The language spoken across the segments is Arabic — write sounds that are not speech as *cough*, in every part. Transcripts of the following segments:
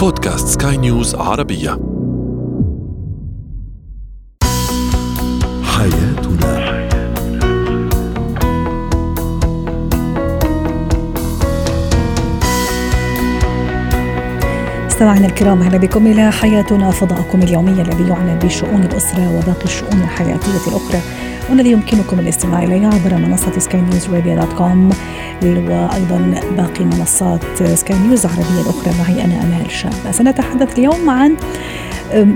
بودكاست سكاي نيوز عربية. حياتنا. مستمعينا الكرام أهلا بكم إلى حياتنا فضاؤكم اليومي الذي يعنى بشؤون الأسرة وباقي الشؤون الحياتية الأخرى. والذي يمكنكم الاستماع اليه عبر منصة سكاي نيوز dot com وأيضا باقي منصات سكاي نيوز العربية الأخرى معي أنا امال شابه سنتحدث اليوم عن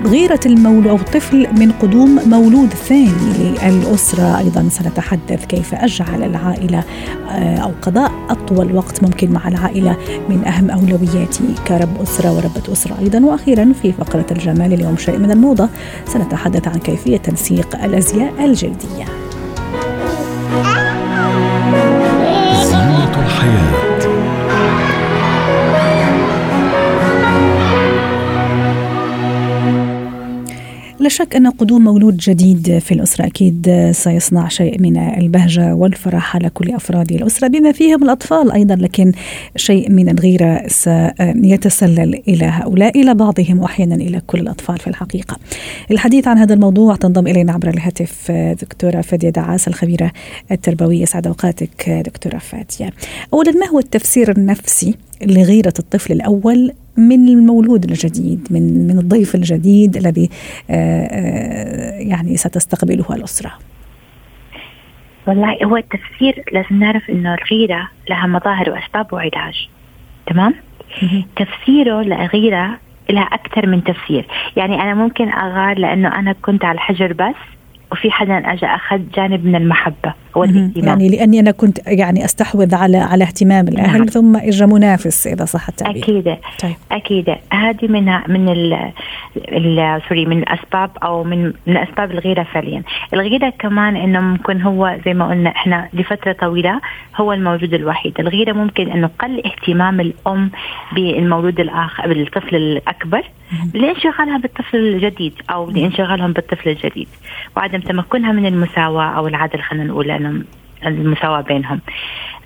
غيرة المولود أو الطفل من قدوم مولود ثاني للأسرة. أيضا سنتحدث كيف أجعل العائلة آه، أو قضاء أطول وقت ممكن مع العائلة من أهم أولوياتي كرب أسرة وربة أسرة. أيضا وأخيرا في فقرة الجمال اليوم شيء من الموضة سنتحدث عن كيفية تنسيق الأزياء الجلدية. لا شك أن قدوم مولود جديد في الأسرة أكيد سيصنع شيء من البهجة والفرح على كل أفراد الأسرة بما فيهم الأطفال أيضا لكن شيء من الغيرة سيتسلل إلى هؤلاء إلى بعضهم وأحيانا إلى كل الأطفال في الحقيقة. الحديث عن هذا الموضوع تنضم إلينا عبر الهاتف دكتورة فادية دعاس الخبيرة التربوية سعد أوقاتك دكتورة فادية. أولا ما هو التفسير النفسي لغيرة الطفل الأول من المولود الجديد من من الضيف الجديد الذي آه، آه، يعني ستستقبله الأسرة. والله هو التفسير لازم نعرف إنه الغيرة لها مظاهر وأسباب وعلاج. تمام؟ تفسيره للغيرة لها أكثر من تفسير. يعني أنا ممكن أغار لأنه أنا كنت على الحجر بس وفي حدا اجى أخذ جانب من المحبة هو الاهتمام. يعني لأني أنا كنت يعني أستحوذ على على اهتمام الأهل نعم. ثم اجى منافس إذا صح التعبير. أكيد. طيب. أكيد. هذه من من ال ال سوري من الاسباب أو من من أسباب الغيرة فعليا. الغيرة كمان إنه ممكن هو زي ما قلنا إحنا لفترة طويلة هو الموجود الوحيد. الغيرة ممكن إنه قل اهتمام الأم بالمولود الآخر بالطفل الأكبر لانشغالها بالطفل الجديد أو لانشغالهم بالطفل الجديد. وعدم تمكنها من المساواة أو العدل خلينا نقول لأنه المساواة بينهم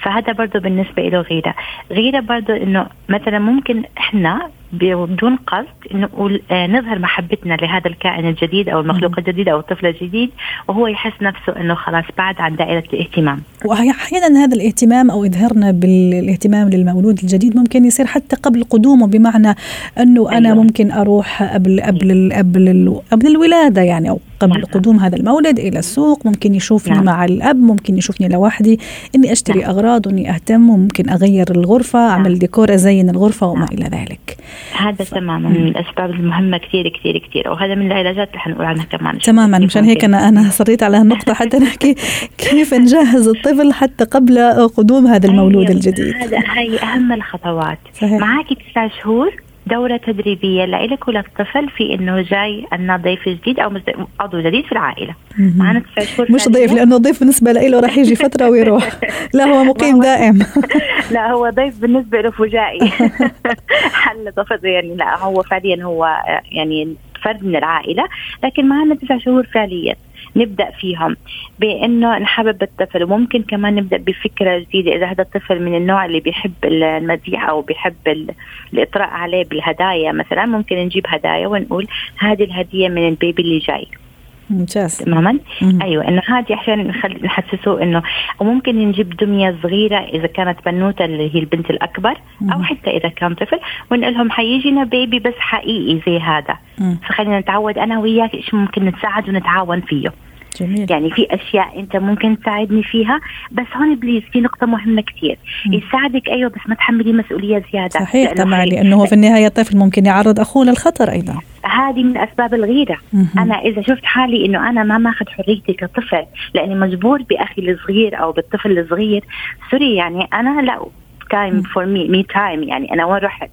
فهذا برضه بالنسبة له غيرة غيرة برضه إنه مثلا ممكن إحنا بدون قصد نقول آه نظهر محبتنا لهذا الكائن الجديد أو المخلوق الجديد أو الطفل الجديد وهو يحس نفسه إنه خلاص بعد عن دائرة الاهتمام. واحيانا هذا الاهتمام أو اظهارنا بالاهتمام للمولود الجديد ممكن يصير حتى قبل قدومه بمعنى إنه أنا أيوة. ممكن أروح قبل قبل قبل قبل الولادة يعني أو قبل نعم. قدوم هذا المولد إلى السوق ممكن يشوفني نعم. مع الأب ممكن يشوفني لوحدي إني أشتري نعم. أغراض وإني أهتم وممكن أغير الغرفة نعم. أعمل ديكور أزين الغرفة وما نعم. إلى ذلك. هذا تماما من الأسباب المهمة كثير كثير كثير وهذا من العلاجات اللي حنقول عنها كمان تماما مشان هيك أنا أنا صريت على هالنقطه حتى نحكي كيف نجهز الطفل حتى قبل قدوم هذا المولود أيوة. الجديد هذا هي أهم الخطوات صحيح. معك تسع شهور دورة تدريبية لإلك وللطفل في إنه جاي عنا ضيف جديد أو عضو جديد في العائلة. معنا تسع شهور مش ضيف لأنه ضيف بالنسبة له راح يجي فترة ويروح. *laughs* لا هو مقيم دائم. *laughs* لا هو ضيف بالنسبة له فجائي. *laughs* حل طفل يعني لا هو فعليا هو يعني فرد من العائلة لكن معنا تسع شهور فعليا. نبدأ فيهم بأنه نحبب الطفل وممكن كمان نبدأ بفكرة جديدة إذا هذا الطفل من النوع اللي بيحب المديح أو بيحب الإطراء عليه بالهدايا مثلا ممكن نجيب هدايا ونقول هذه الهدية من ال baby اللي جاي. ممتاز. تماما؟ أيوه إنه هذه عشان نخلي نحسسه إنه وممكن نجيب دمية صغيرة إذا كانت بنوتة اللي هي البنت الأكبر مم. أو حتى إذا كان طفل ونقول لهم حيجينا baby بس حقيقي زي هذا. مم. فخلينا نتعود أنا وياك إيش ممكن نتساعد ونتعاون فيه. جميل. يعني في أشياء أنت ممكن تساعدني فيها بس هون please في نقطة مهمة كثير يساعدك أيوه بس ما تحملي مسؤولية زيادة. صحيح طبعا لأنه في النهاية الطفل ممكن يعرض أخوه للخطر أيضا. هذه من أسباب الغيرة. أنا إذا شفت حالي إنه أنا ما ماخذ حريتي كطفل لأني مجبور بأخي الصغير أو بالطفل الصغير. sorry يعني أنا لا time for me me time يعني أنا وين رحت؟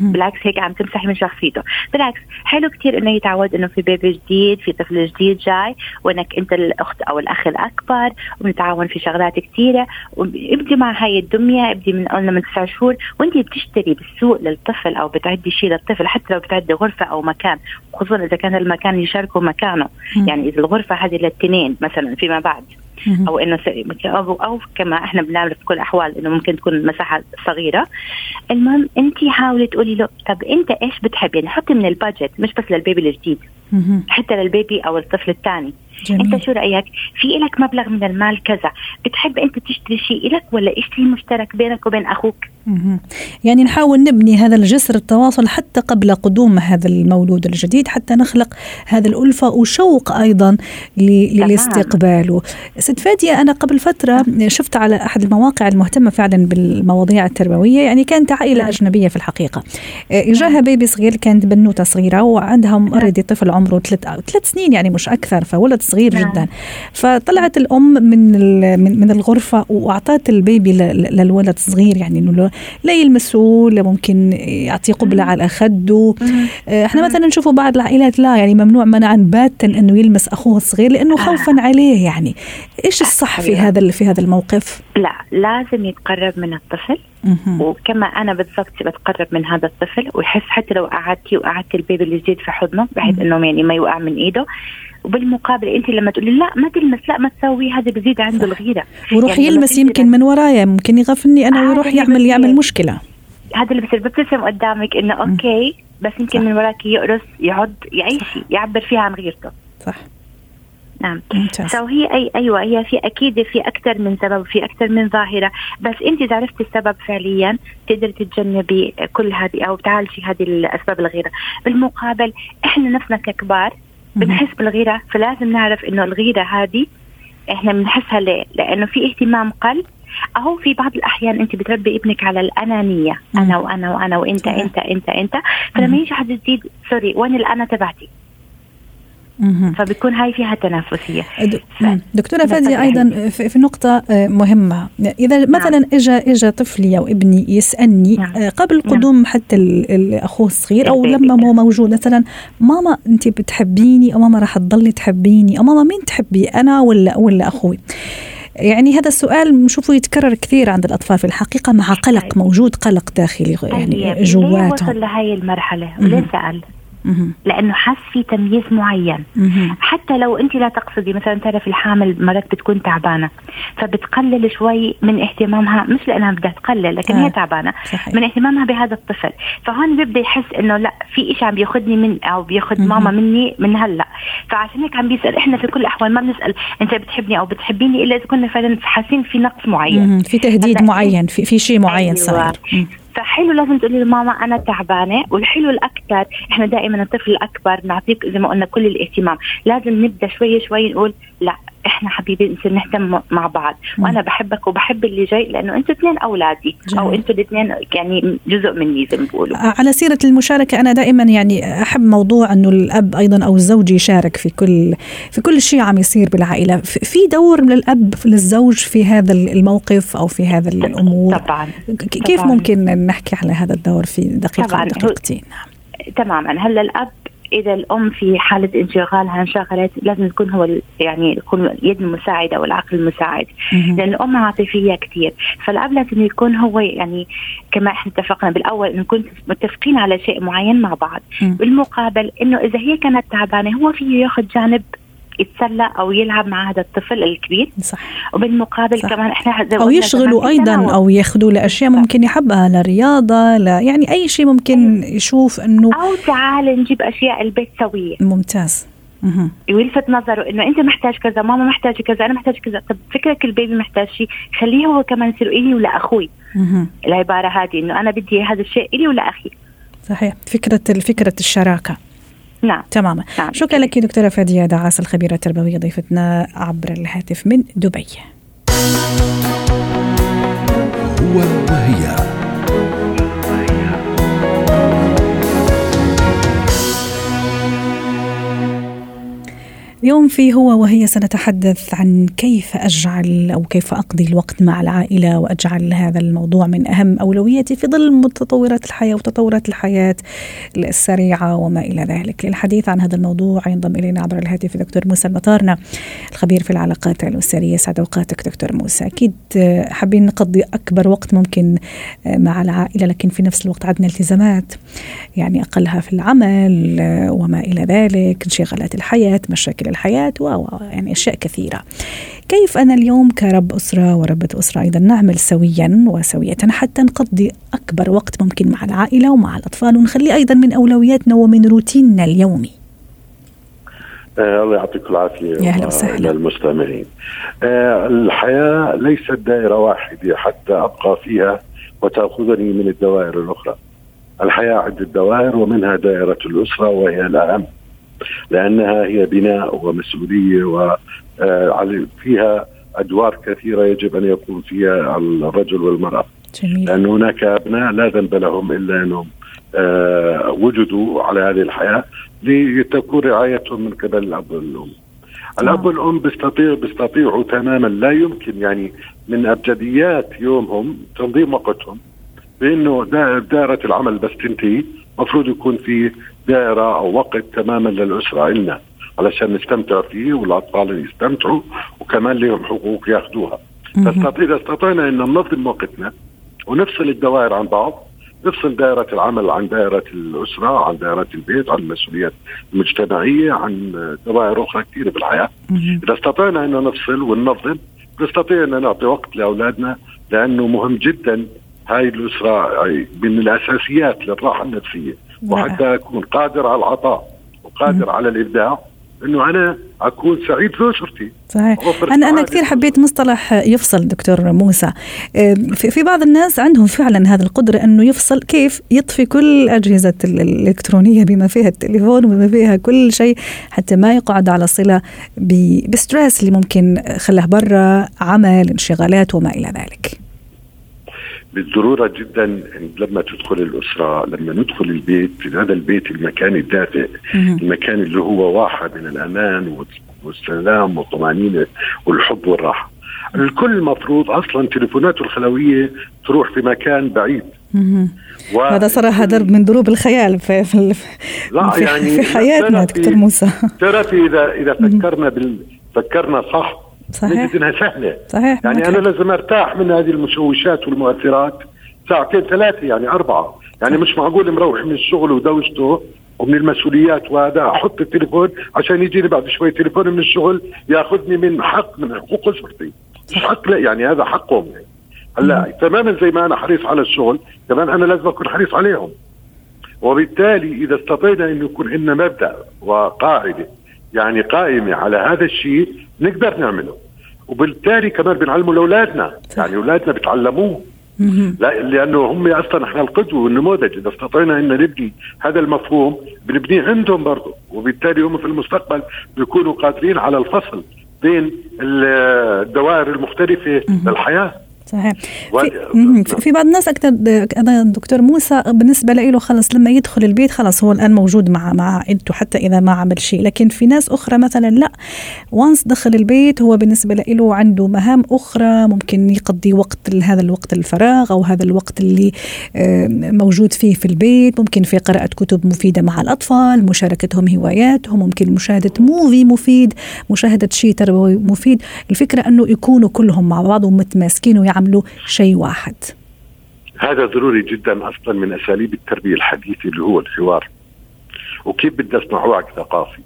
بالعكس هيك عم تمسحي من شخصيته. بالعكس حلو كثير إنه يتعود إنه في baby جديد في طفل جديد جاي وإنك أنت الأخت أو الأخ الأكبر ونتعاون في شغلات كثيره وابدي مع هاي الدمية ابدي من قلنا من تسع شهور وأنت بتشتري بالسوق للطفل أو بتعدي شيء للطفل حتى لو بتعدي غرفة أو مكان خصوصا إذا كان المكان يشاركوا مكانه. يعني إذا الغرفة هذه للتنين مثلا فيما بعد. أو إنه أو, كما إحنا بنعمل في كل الاحوال إنه ممكن تكون مساحة صغيرة. المهم انت حاولي تقولي له طب أنت إيش بتحب يعني حطي من البادجت مش بس للبيبي الجديد. حتى للبيبي أو الطفل الثاني جميل. أنت شو رأيك في لك مبلغ من المال كذا بتحب أنت تشتري شيء لك ولا شيء مشترك بينك وبين أخوك يعني نحاول نبني هذا الجسر التواصل حتى قبل قدوم هذا المولود الجديد حتى نخلق هذه الألفة وشوق أيضا لاستقباله ست فادية أنا قبل فترة شفت على أحد المواقع المهتمة فعلا بالمواضيع التربوية يعني كانت عائلة. أجنبية في الحقيقة إجاها نعم. بيبي صغير كانت بنوتة صغيرة وعندها أوريدي نعم. طفل عمره ثلاث ثلاث سنين يعني مش أكثر فولد صغير جدا. فطلعت الأم من من الغرفة وأعطت ال baby للولد الصغير يعني إنه لا يلمسه لا ممكن يعطيه قبلة على خده إحنا مثلا نشوفوا بعض العائلات لا يعني ممنوع منعا باتا إنه يلمس أخوه الصغير لأنه آه. خوفا عليه يعني. إيش الصح في هذا في هذا الموقف؟ لا لازم يتقرب من الطفل. وكما أنا بالضبط بتقرب من هذا الطفل ويحس حتى لو قعدتي وقعدت ال baby الجديد في حضنه بحيث إنه يعني ما يوقع من إيده. وبالمقابل انت لما تقولي لا ما تلمس لا ما تسوي هذا بزيد عنده الغيرة. ويروح يعني يلمس يمكن من ورايا ممكن يغفلني أنا ويروح يعمل يعمل مشكلة. هذا اللي بصير ببتسم قدامك إنه okay بس يمكن من وراك يقرص يعض يعيش يعبر فيها عن غيرته. صح. نعم. سو هي أي أيوة هي في أكيد في أكثر من سبب في أكثر من ظاهرة. بس أنت إذا عرفتي السبب فعليا تقدري تتجنبي كل هذه أو تعالجي هذه الأسباب الغيرة. بالمقابل إحنا نفسنا ككبار بنحس بالغيرة فلازم نعرف إنه الغيرة هذه إحنا بنحسها ليه؟ لأنه في اهتمام قل أو في بعض الأحيان أنت بتربي ابنك على الأنانية. أنا وأنا وأنا وأنت أنت أنت أنت. فلما يجي حد جديد سوري وين الأنا تبعتي؟ فبتكون هاي فيها تنافسية دكتورة فادية أيضا في نقطة آه، مهمة إذا نعم. مثلا. اجى اجى طفلي أو ابني يسألني نعم. آه، قبل نعم. قدوم نعم. حتى أخوه الصغير أو لما هو موجود مثلا ماما أنت بتحبيني أو ماما راح تضلي تحبيني أو ماما مين تحبي أنا ولا ولا أخوي يعني هذا السؤال نشوفه يتكرر كثير عند الأطفال في الحقيقة مع قلق موجود قلق داخلي يعني جواتهم وصل لهي المرحلة وليه سال لأنه حس في تمييز معين. حتى لو أنت لا تقصدي مثلا تعرف الحامل مرات بتكون تعبانة فبتقلل شوي من اهتمامها مش لأنها بدها تقلل لكن آه. هي تعبانة صحيح. من اهتمامها بهذا الطفل. فهون بيبدأ يحس إنه لا في شيء عم بياخذني من أو بياخذ ماما مني من هلأ. فعشان هيك عم بيسأل إحنا في كل الأحوال ما بنسأل أنت بتحبني أو بتحبيني إلا إذا كنا فعلا حاسين في نقص معين. في تهديد معين في في شيء معين أيوة. صار فحلو لازم تقولي لماما أنا تعبانة. والحلو الأكثر إحنا دائما الطفل الأكبر نعطيك زي ما قلنا كل الاهتمام. لازم نبدأ شوي شوي نقول لا إحنا حبيبي نصير نهتم مع بعض. وأنا بحبك وبحب اللي جاي لأنه إنتوا اثنين أولادي. جميل. أو إنتوا الاثنين يعني جزء مني زي ما بيقولوا. على سيرة المشاركة أنا دائما يعني أحب موضوع إنه الأب أيضا أو الزوج يشارك في كل في كل شيء عم يصير بالعائلة. في دور للأب للزوج في هذا الموقف أو في هذا الأمور؟ طبعا. كيف طبعاً. ممكن نحكي على هذا الدور في دقيقة دقيقتين تماما. هلأ الأب إذا الأم في حالة انشغالها انشغلت لازم يكون هو يعني يكون اليد المساعدة والعقل المساعد. لأن الأم عاطفيه كثير فالاب لازم يكون هو يعني كما إحنا اتفقنا بالأول إنه نكون متفقين على شيء معين مع بعض. بالمقابل إنه إذا هي كانت تعبانة هو فيه ياخذ جانب يتسلى أو يلعب مع هذا الطفل الكبير. صح. وبالمقابل صح. كمان إحنا أو يشغلوا أيضا أو يأخذوا لأشياء ممكن يحبها لرياضة لا يعني أي شيء ممكن يشوف إنه أو تعال نجيب أشياء البيت سوية. ممتاز. ويلفت نظره إنه أنت محتاج كذا ماما محتاجة كذا أنا محتاج كذا. طب فكرك البيبي محتاج شيء خليه هو كمان يصير إلي ولا أخوي. العبارة هذه إنه أنا بدي هذا الشيء إلي ولا أخي. صحيح. فكرة فكرة الشراكة. نعم. تماما. نعم. شكرا لك دكتورة فادية دعاس الخبيرة التربوية ضيفتنا عبر الهاتف من دبي. هو وهي. اليوم في هو وهي سنتحدث عن كيف أجعل أو كيف أقضي الوقت مع العائلة وأجعل هذا الموضوع من أهم أولوياتي في ظل متطورات الحياة وتطورات الحياة السريعة وما إلى ذلك. للحديث عن هذا الموضوع ينضم إلينا عبر الهاتف دكتور موسى المطارنه الخبير في العلاقات الأسرية سعد أوقاتك دكتور موسى. أكيد حابين نقضي أكبر وقت ممكن مع العائلة لكن في نفس الوقت عندنا التزامات يعني أقلها في العمل وما إلى ذلك انشغالات الحياة مشاكل الحياة و يعني أشياء كثيرة كيف أنا اليوم كرب أسرة وربة أسرة أيضا نعمل سويا وسوية حتى نقضي أكبر وقت ممكن مع العائلة ومع الأطفال ونخلي أيضا من أولوياتنا ومن روتيننا اليومي آه الله يعطيكم العافية يا أهلا وسهلا للمستمعين. آه الحياة ليست دائرة واحدة حتى أبقى فيها وتأخذني من الدوائر الأخرى. الحياة عده دوائر ومنها دائرة الأسرة وهي الأهم. لأنها هي بناء ومسؤولية وفيها آه، أدوار كثيرة يجب أن يكون فيها الرجل والمرأة. جميل. لأن هناك أبناء لا ذنب لهم إلا أنهم آه وجدوا على هذه الحياة لتكون رعايتهم من قبل الأب والأم. الأب والأم بيستطيع بيستطيعوا تماما لا يمكن يعني من أبجديات يومهم تنظيم وقتهم بأنه دائرة العمل بس تنتهي المفروض يكون في دائرة أو وقت تماما للأسرة إلنا علشان نستمتع فيه والأطفال يستمتعوا وكمان لهم حقوق ياخذوها إذا استطعنا إن ننظم وقتنا ونفصل الدوائر عن بعض نفصل دائرة العمل عن دائرة الأسرة عن دائرة البيت عن المسؤوليات المجتمعية عن دوائر أخرى كثيرة بالحياة إذا استطعنا أن نفصل وننظم نستطيع أن نعطي وقت لأولادنا لأنه مهم جدا هاي الأسرة من الأساسيات للراحة النفسية. وحتى أكون قادر على العطاء وقادر على الإبداع إنه أنا أكون سعيد في أسرتي. صحيح. أنا أنا كثير حبيت مصطلح يفصل دكتور موسى. في بعض الناس عندهم فعلا هذه القدرة إنه يفصل كيف يطفي كل الاجهزه الإلكترونية بما فيها التليفون وبما فيها كل شيء حتى ما يقعد على صلة بستريس اللي ممكن خلاه برا عمل انشغالات وما إلى ذلك. بالضرورة جدا لما تدخل الأسرة لما ندخل البيت هذا البيت المكان الدافئ المكان اللي هو واحه من الأمان والسلام والطمأنينة والحب والراحة. الكل مفروض أصلا تليفوناته الخلوية تروح في مكان بعيد. و... هذا صراحة درب من دروب الخيال في في, لا في, يعني في حياتنا دكتور موسى. تعرفي اذا إذا فكرنا بال فكرنا صح صحيح. نجد إنها سهلة. صحيح يعني أنا لازم أرتاح من هذه المشوشات والمؤثرات. ساعتين ثلاثة يعني أربعة. يعني مش معقول مروح من الشغل ودوشته ومن المسؤوليات وهذا أحط التليفون عشان يجيني بعد شوي تليفون من الشغل ياخذني من حق من حقوق أسرتي. مش حق لا يعني هذا حقهم يعني. هلا تماما زي ما أنا حريص على الشغل كمان أنا لازم أكون حريص عليهم. وبالتالي إذا استطينا انه يكون عندنا مبدأ وقاعدة يعني قائمة على هذا الشيء نقدر نعمله. وبالتالي كمان بنعلمه لأولادنا. يعني أولادنا بيتعلموه لا لأنه هم أصلا إحنا القدوة والنموذج. إذا استطعنا إن نبني هذا المفهوم بنبنيه عندهم برضه. وبالتالي هم في المستقبل بيكونوا قادرين على الفصل بين الدوائر المختلفة للحياة. صحيح. في, في بعض الناس أكثر دكتور موسى بالنسبة له خلص لما يدخل البيت خلص هو الآن موجود مع مع عائلته حتى إذا ما عمل شيء. لكن في ناس أخرى مثلا لا. وانس دخل البيت هو بالنسبة له عنده مهام أخرى ممكن يقضي وقت هذا الوقت الفراغ أو هذا الوقت اللي موجود فيه في البيت. ممكن في قراءة كتب مفيدة مع الأطفال مشاركتهم هواياتهم ممكن مشاهدة موفي مفيد مشاهدة شيء تربوي مفيد. الفكرة أنه يكونوا كلهم مع بعض ومتماسكين يعملوا شيء واحد. هذا ضروري جدا أصلا من أساليب التربية الحديثة اللي هو الحوار. وكيف بدي أصنع وعي ثقافي؟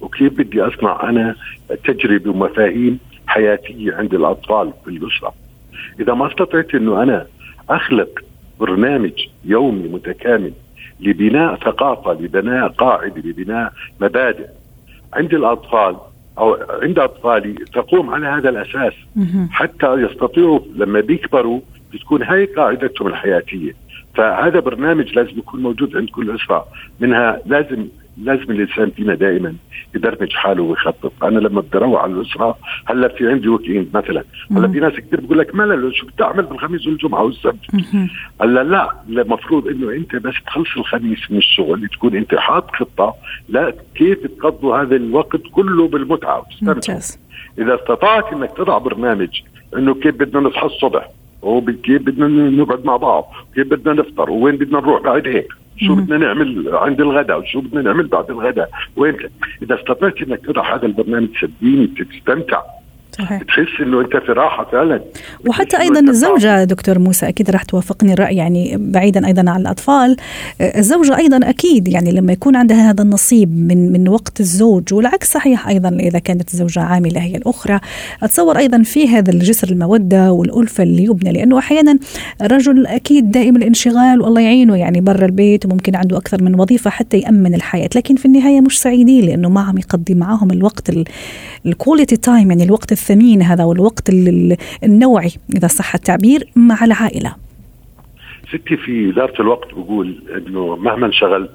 وكيف بدي أصنع أنا تجربة ومفاهيم حياتية عند الأطفال في الأسرة؟ إذا ما استطعت إنه أنا أخلق برنامج يومي متكامل لبناء ثقافة لبناء قاعدة لبناء مبادئ عند الأطفال أو عند أطفالي تقوم على هذا الأساس حتى يستطيعوا لما بيكبروا بتكون هاي قاعدتهم الحياتية. فهذا برنامج لازم يكون موجود عند كل أسرة. منها لازم لازم الانسان فينا دائما يدرمج حاله ويخطط، أنا لما بدي أروح على الأسرة هلأ في عندي ويك مثلا، هلأ في ناس كثير بقول لك ملل شو بدي أعمل بالخميس والجمعة والسبت؟ هلأ لا المفروض إنه أنت بس تخلص الخميس من الشغل تكون أنت حاط خطة لا كيف تقضوا هذا الوقت كله بالمتعة. ممتاز. إذا استطعت إنك تضع برنامج إنه كيف بدنا نصحى الصبح وكيف بدنا نقعد مع بعض كيف بدنا نفطر وين بدنا نروح بعد هيك. شو بدنا نعمل عند الغداء وشو بدنا نعمل بعد الغداء؟ وين؟ إذا استطعت إنك تضع هذا البرنامج صدقيني بتستمتع. صحيح. بتحس إنه أنت في راحة فعلا. وحتى أيضا الزوجة دكتور موسى أكيد راح توافقني الرأي يعني بعيدا أيضا عن الأطفال. الزوجة أيضا أكيد يعني لما يكون عندها هذا النصيب من من وقت الزوج والعكس صحيح أيضا إذا كانت الزوجة عاملة هي الأخرى. أتصور أيضا في هذا الجسر المودة والألفة اللي يبنى لأنه أحيانا الرجل أكيد دائما الانشغال والله يعينه يعني برا البيت وممكن عنده أكثر من وظيفة حتى يأمن الحياة. لكن في النهاية مش سعيدين لأنه ما عم يقضي معهم الوقت ال quality time يعني الوقت الثمين هذا والوقت النوعي إذا صح التعبير مع العائلة. ستي في إدارة الوقت بقول إنه مهما انشغلت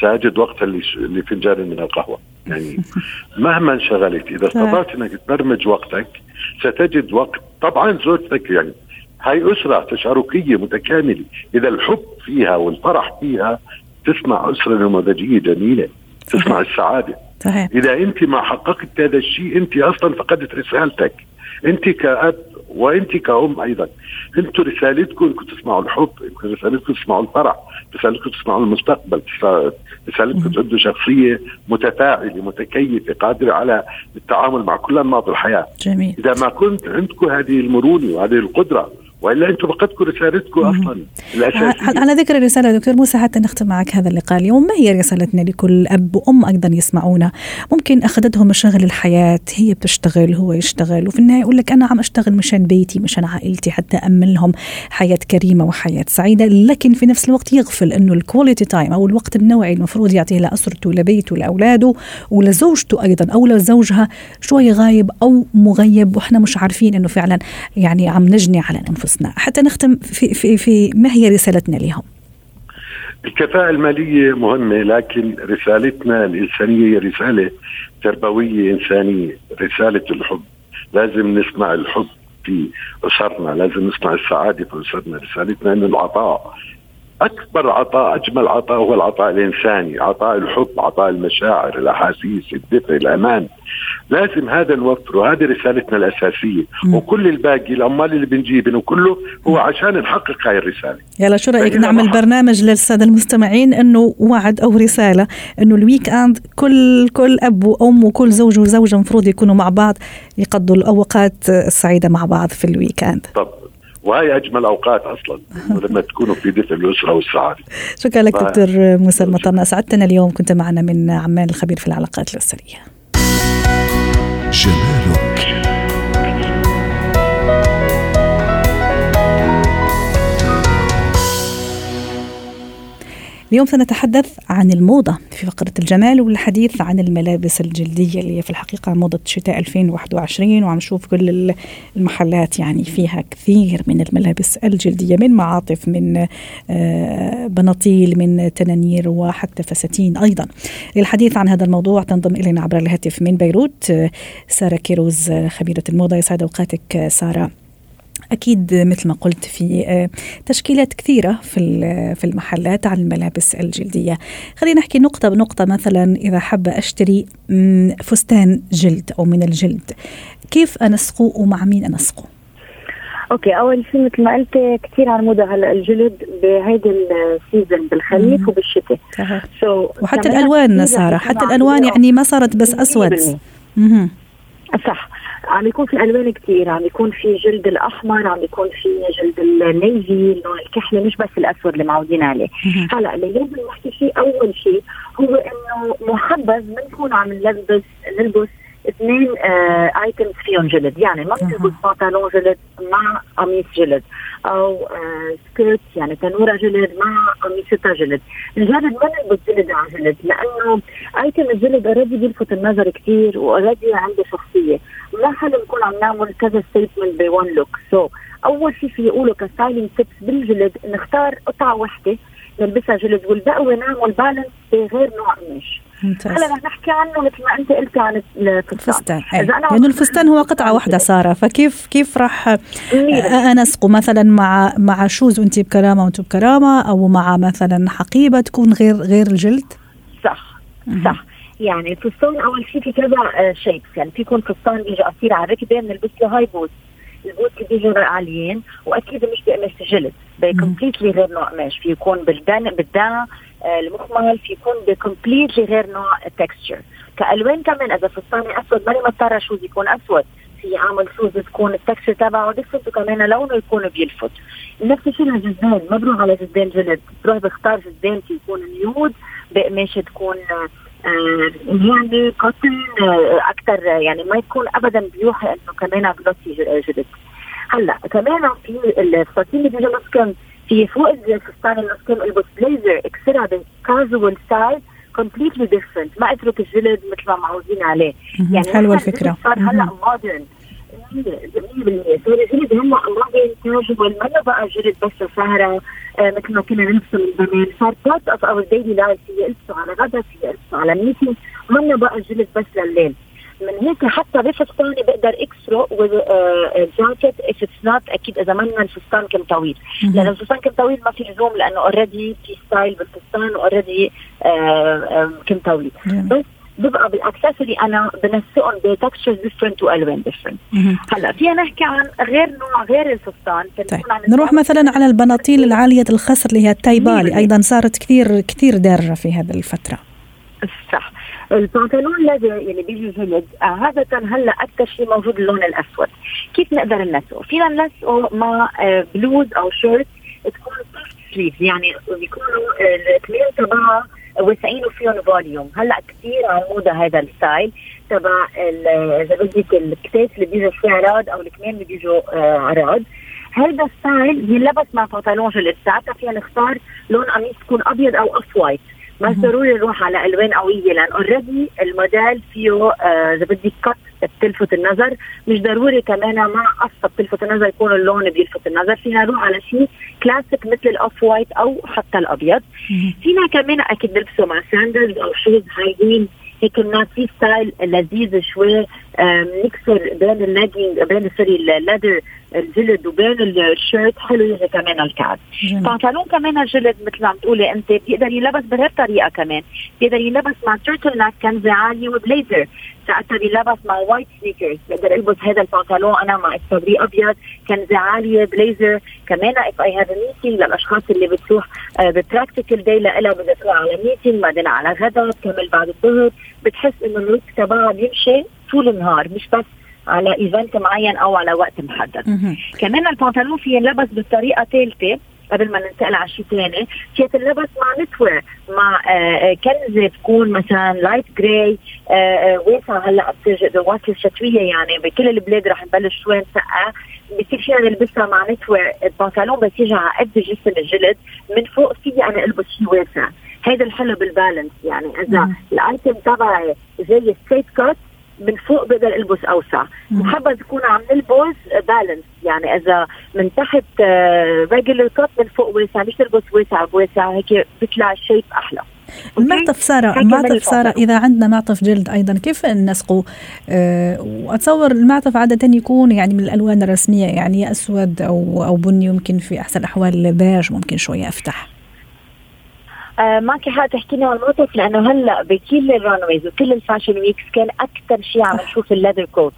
سأجد وقتا لفنجان من القهوة. يعني *laughs* مهما انشغلت إذا استطعت أنك تبرمج وقتك ستجد وقت. طبعا زوجتك يعني هاي أسرة تشاركية متكاملة. إذا الحب فيها والفرح فيها تصنع أسرة نموذجية جميلة تصنع *laughs* السعادة. صحيح. إذا أنت ما حققت هذا الشيء أنت أصلا فقدت رسالتك. أنت كأب وأنت كأم أيضا. أنتم رسالتكم إنكم تسمعوا الحب رسالتكم تسمعوا الفرح رسالتكم تسمعوا المستقبل. رسالتكم تعدوا شخصية متفاعلة متكيفة قادرة على التعامل مع كل أنماط الحياة. جميل. إذا ما كنت عندكم هذه المرونة وهذه القدرة وإلا أنتم فقدتوا رسالتكم أصلا الأساسية. على ذكر الرسالة دكتور موسى حتى نختم معك هذا اللقاء اليوم. ما هي رسالتنا لكل أب وأم أيضا يسمعونا؟ ممكن أخذتهم مشاغل الحياة هي بتشتغل هو يشتغل وفي النهاية يقول لك أنا عم أشتغل مشان بيتي مشان عائلتي حتى امن لهم حياة كريمة وحياة سعيدة لكن في نفس الوقت يغفل إنه ال quality time أو الوقت النوعي المفروض يعطيه لأسرته لبيته لأولاده ولزوجته أيضا أو لزوجها شوي غايب أو مغيب وإحنا مش عارفين إنه فعلا يعني عم نجني على أنفسنا. أنفسنا حتى نختم في في في ما هي رسالتنا لهم الكفاءة المالية مهمة لكن رسالتنا الإنسانية هي رسالة تربوية إنسانية رسالة الحب. لازم نسمع الحب في أسرنا لازم نسمع السعادة في أسرنا. رسالتنا أن العطاء أكبر عطاء أجمل عطاء هو العطاء الإنساني، عطاء الحب، عطاء المشاعر، الأحاسيس، الدفء، الأمان. لازم هذا نوفره، وهذه رسالتنا الأساسية، م. وكل الباقي العمال اللي بنجيبهم وكله هو عشان نحقق هاي الرسالة. يلا شو رأيك نعمل برنامج للسادة المستمعين إنه وعد أو رسالة إنه ال weekend كل كل أب وأم وكل زوج وزوجة المفروض يكونوا مع بعض يقضوا الأوقات السعيدة مع بعض في ال weekend. طب وهي أجمل أوقات أصلا *laughs* لما تكونوا في دفء الأسرة والسعادة. شكرا لك دكتور موسى المطرنا أسعدتنا اليوم كنت معنا من عمان الخبير في العلاقات الأسرية. جمالك اليوم سنتحدث عن الموضة في فقرة الجمال والحديث عن الملابس الجلدية اللي هي في الحقيقة موضة شتاء 2021 وعم نشوف كل المحلات يعني فيها كثير من الملابس الجلدية من معاطف من آه، بناطيل من تنانير وحتى فساتين أيضا. للحديث عن هذا الموضوع تنضم إلينا عبر الهاتف من بيروت آه، سارة كيروز خبيرة الموضة. يسعد أوقاتك سارة. أكيد مثل ما قلت في آه، تشكيلات كثيرة في في المحلات عن الملابس الجلدية. خلينا نحكي نقطة بنقطة. مثلا إذا حابة أشتري فستان جلد أو من الجلد كيف أنسقه ومع مين أنسقه؟ okay أول شيء مثل ما قلت كثير على الموضه هلا الجلد بهيدي ال season بالخريف وبالشتاء. so وحتى الألوان سارة حتى الألوان يعني ما صارت بس أسود. صح. عم يكون في ألوان كثير عم يكون في جلد الأحمر عم يكون في جلد ال navy اللون الكحلي مش بس الأسود اللي معودين عليه. هلا اللي لازم نحكي فيه أول شيء هو إنه محبذ ما نكون عم نلبس نلبس اثنين آه items فيهم جلد. يعني ما بنلبس بنطلون جلد مع قميص جلد. أو آه skirt يعني تنورة جلد مع قميصتها جلد. الجلد ما نلبس جلد على جلد لأنه item الجلد already بيلفت النظر كثير و already عنده شخصية. ما حلو نكون عم نعمل كذا statement بون look so أول شيء في يقولوا ك styling tips بالجلد نختار قطعة وحدة. نلبسها جلد والبقوه نعمل balance بغير نوع قماش هلا رح نحكي عنه مثل ما أنت قلتي عن الفستان. لأنه الفستان هو قطعة واحدة سارة. فكيف كيف راح أنسقه؟ مثلا مع مع shoes وانت بكرامة وانت بكرامة أو مع مثلا حقيبة تكون غير غير الجلد؟ صح صح. يعني الفستان أول شيء في كذا shapes يعني في يكون فستان بيجي قصير على الركبه بنلبس له high boot اللي بيجوا عاليين وأكيد مش بقماش جلد completely غير نوع قماش في يكون بال daim بال daim آه، المخمل في يكون ب completely غير نوع ال texture كألوان كمان إذا فستاني أسود ماني مضطرة shoes يكون أسود. في اعمل shoes تكون ال texture تبعه different وكمان لونه يكون بيلفت. نفس الشيء للجزدان ما بروح على جزدان جلد. بروح بختار جزدان في يكون nude بقماشه تكون آه يعني قطن آه أكثر يعني ما يكون ابدا بيوحي إنه كمان glossy جلد هلأ كمان في الفساتين اللي بيجوا مسكن في فوق الفستان المسكن البس بليزر اكسرها ب casual style completely different ما أترك الجلد مثل ما معودين عليه. يعني حلوة الفكرة. صار هلأ modern 100% صار الجلد هلا modern casual ما بقى جلد بس سهره آه مثل ما كنا نلبسه من زمان صار part of our daily life في البسه على غدا في البسه على meeting ما بقى جلد بس لليل من هيك حتى بفستاني بقدر اكسره جاكيت if it's not أكيد اذا منا الفستان كم طويل. لأنه الفستان كم طويل ما في لزوم لأنه already في style بالفستان و already كم طويل. بس ببقى بال accessory أنا بنسقهم ب textures different والوان different هلأ فينا نحكي عن غير نوع غير الفستان طيب. نروح مثلا على البناطيل العالية الخصر اللي هي التايبالي أيضا صارت كثير كثير دارجه في هذه الفترة. صح. البنطلون الذي اللي بيجي جلد عادة هلأ أكثر شيء موجود اللون الأسود، كيف نقدر ننسقه؟ فينا ننسقه مع بلوز أو shirt تكون sleeves يعني بيكونوا الكمين تبعها واسعين وفيهم volume، هلا كثير على الموضة هذا ال style تبع إذا بدك الكتاف اللي بيجوا فيه عراض أو الكمين اللي بيجوا عراض هذا ال style بينلبس مع بنطلون جلد. ساعتها فينا نختار لون قميص تكون أبيض أو off white ما ضروري نروح على ألوان قوية لأن already الموديل فيه إذا آه بدك cut بتلفت النظر. مش ضروري كمان مع قصه بتلفت النظر يكون اللون بيلفت النظر. فينا نروح على شيء كلاسيك مثل ال off white أو حتى الأبيض. فينا كمان أكيد نلبسه مع sandals أو shoes هايدين هيك في style لذيذ شوي mixture بين اللاجينج بين sorry ال leather الجلد وبين ال shirt. حلو يجي كمان الكعب. بنطلون كمان الجلد مثل ما تقولي أنت بيقدر يلبس بهي الطريقة كمان. بيقدر يلبس مع turtle neck كنزه عالية وبليزر ساعتها بيلبس مع white sneakers بقدر ألبس هذا البنطلون أنا مع السبادري أبيض كنزه عالية بليزر كمان if I have meeting للأشخاص اللي بتروح ب practical day لها بدها تروح على meeting بعدين على غدا تكمل بعد الظهر بتحس إنه ال look تبعها بيمشي طول النهار مش بس على event معين أو على وقت محدد. كمان البنطلون فيه ينلبس بطريقه ثالثه قبل ما ننتقل على شيء ثاني فيها تنلبس مع knitwear؟ مع آه كنزه تكون مثلا light gray آه واسعة هلأ واصل شتويه يعني بكل البلاد رح نبلش شوي نسقع. بصير فينا نلبسها مع knitwear البنطلون بس يجي على قد جسم الجلد من فوق فيي أنا ألبس شيء واسع. هيدا الحلو بال balance يعني. إذا ال item تبعي زي straight cut من فوق بقدر البس أوسع. محبذ تكون عم نلبس balance يعني إذا من تحت regular cut من فوق واسع مش تلبس واسع بواسع هيك بيطلع ال shape أحلى. المعطف سارة المعطف سارة إذا عندنا معطف جلد أيضا كيف نسقه أه وأتصور المعطف عادة يكون يعني من الألوان الرسمية يعني أسود أو أو بني يمكن في أحسن الأحوال بيج ممكن شوية أفتح. آه معك حق تحكي لنا عن الموقف لأنه هلأ بكل ال runways وكل ال fashion weeks كان أكثر شيء عم نشوف ال leather coat.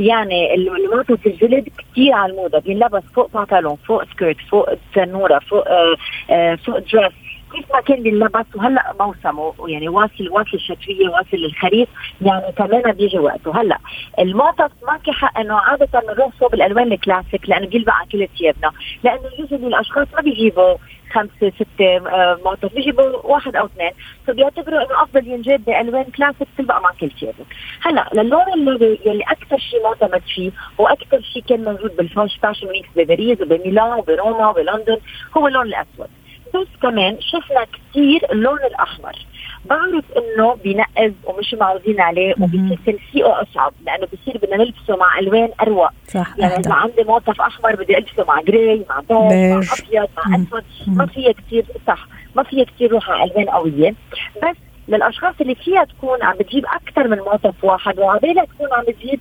يعني الموقف الجلد كثير على الموضة بينلبس فوق بنطلون فوق skirt فوق تنوره فوق آه آه فوق dress كيف ما كان بينلبس وهلا موسمه يعني واصل واصل الشتوية واصل الخريف يعني كمان بيجي وقته. هلا المعطف معك حق إنه عادة بنروح صوب الألوان الكلاسيك لأنه بيلبق على كل ثيابنا. لأنه يوجد الأشخاص ما بيجيبوا خمسة ستة معطف بيجيبوا واحد أو اثنين. فبيعتبروا إنه أفضل ينجاب بألوان كلاسيك تلبق مع كل ثيابك. هلا للون اللي يلي أكثر شيء معتمد فيه وأكثر شيء كان موجود بال fash fashion weeks بباريس وبميلان وبروما وبلندن هو اللون الأسود. بس كمان شفنا كثير اللون الأحمر. بعرف إنه بينقز ومش معودين عليه وبصير تنسيقه أصعب لأنه بصير بدنا نلبسه مع ألوان اروق صح يعني إذا عندي موقف أحمر بدي ألبسه مع gray مع بيج مع أبيض مع أسود. ما فيها كثير صح ما فيها كثير روح على ألوان قوية. بس للأشخاص اللي فيها تكون عم بتجيب أكثر من موقف واحد وعبالها تكون عم بتجيب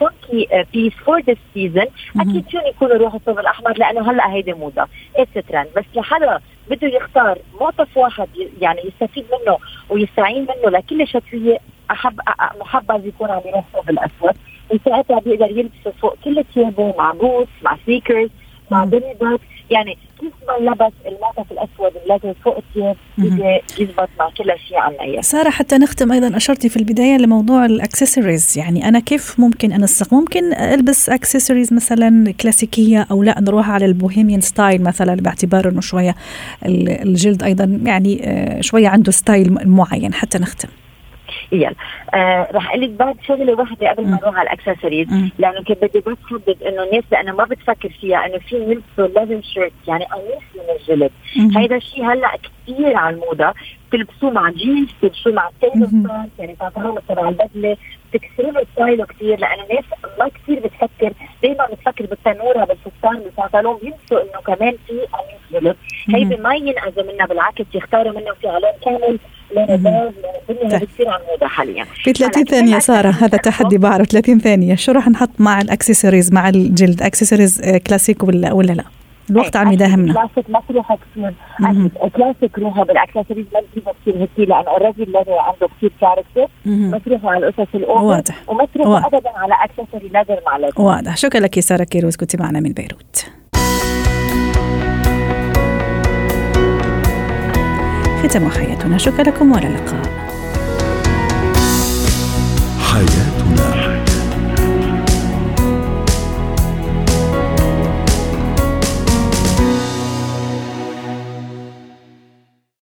funky piece for this season أكيد فيهم يكونوا يروحوا صوب الأحمر لأنه هلأ هيدي موضة. it's بس لحدا بده يختار موقف واحد يعني يستفيد منه ويستعين منه لكل شتويه احب محبذ يكون عم يروح صوب الاسود وساعتها بيقدر يلبسه فوق كل ثيابه مع boots مع sneakers مع دريبات يعني كيف ما لبس المعطف الأسود اللي فوق الثياب يزبط مع كل شيء عنا سارة حتى نختم أيضا أشرتي في البداية لموضوع الأكسسوارز. يعني أنا كيف ممكن انسق ممكن ألبس أكسسوارز مثلا كلاسيكية أو لا نروح على ال bohemian style مثلا باعتبار إنه شوية الجلد أيضا يعني آه، شوية عنده style معين. حتى نختم. يلا آه رح أقول لك بعد شغله واحدة قبل ما نروح على الأكسسوارز لأنه كنت بدي بس حدد إنه الناس لأنه ما بتفكر فيها إنه في يلبسوا leather shirt يعني قميص من الجلد. هيدا الشيء هلأ كثير على الموضة. بتلبسوه مع جينز بتلبسوه مع tailleur يعني بنطلون تبع البدلة. بتكسروا style ه كثير لأنه الناس ما كثير بتفكر دائما بتفكر بالتنورة بالفستان بالبنطلون بينسوا إنه كمان في قميص جلد. هيدي ما ينأذوا منها بالعكس يختاروا منه في علام كامل. طيب. حاليا في 30 ثانية سارة هذا تحدي بعرف 30 ثانية شو راح نحط مع الأكسسوارز مع الجلد؟ أكسسوارز آه، كلاسيك ولا ولا لا؟ الوقت عم يداهمنا. كلاسيك ما تروح كثير. كلاسيك روحوا بالأكسسوارز ما تجيبوا كثير هيك لأن already ال leather عنده كثير character ما تروحوا على القصص ال over واضح. وما تروحوا ابدا على accessory leather مع leather واضح. شكرا لك يا سارة كيروز كنت معنا من بيروت. ختم حياتنا. شكرا لكم والى اللقاء. حياتي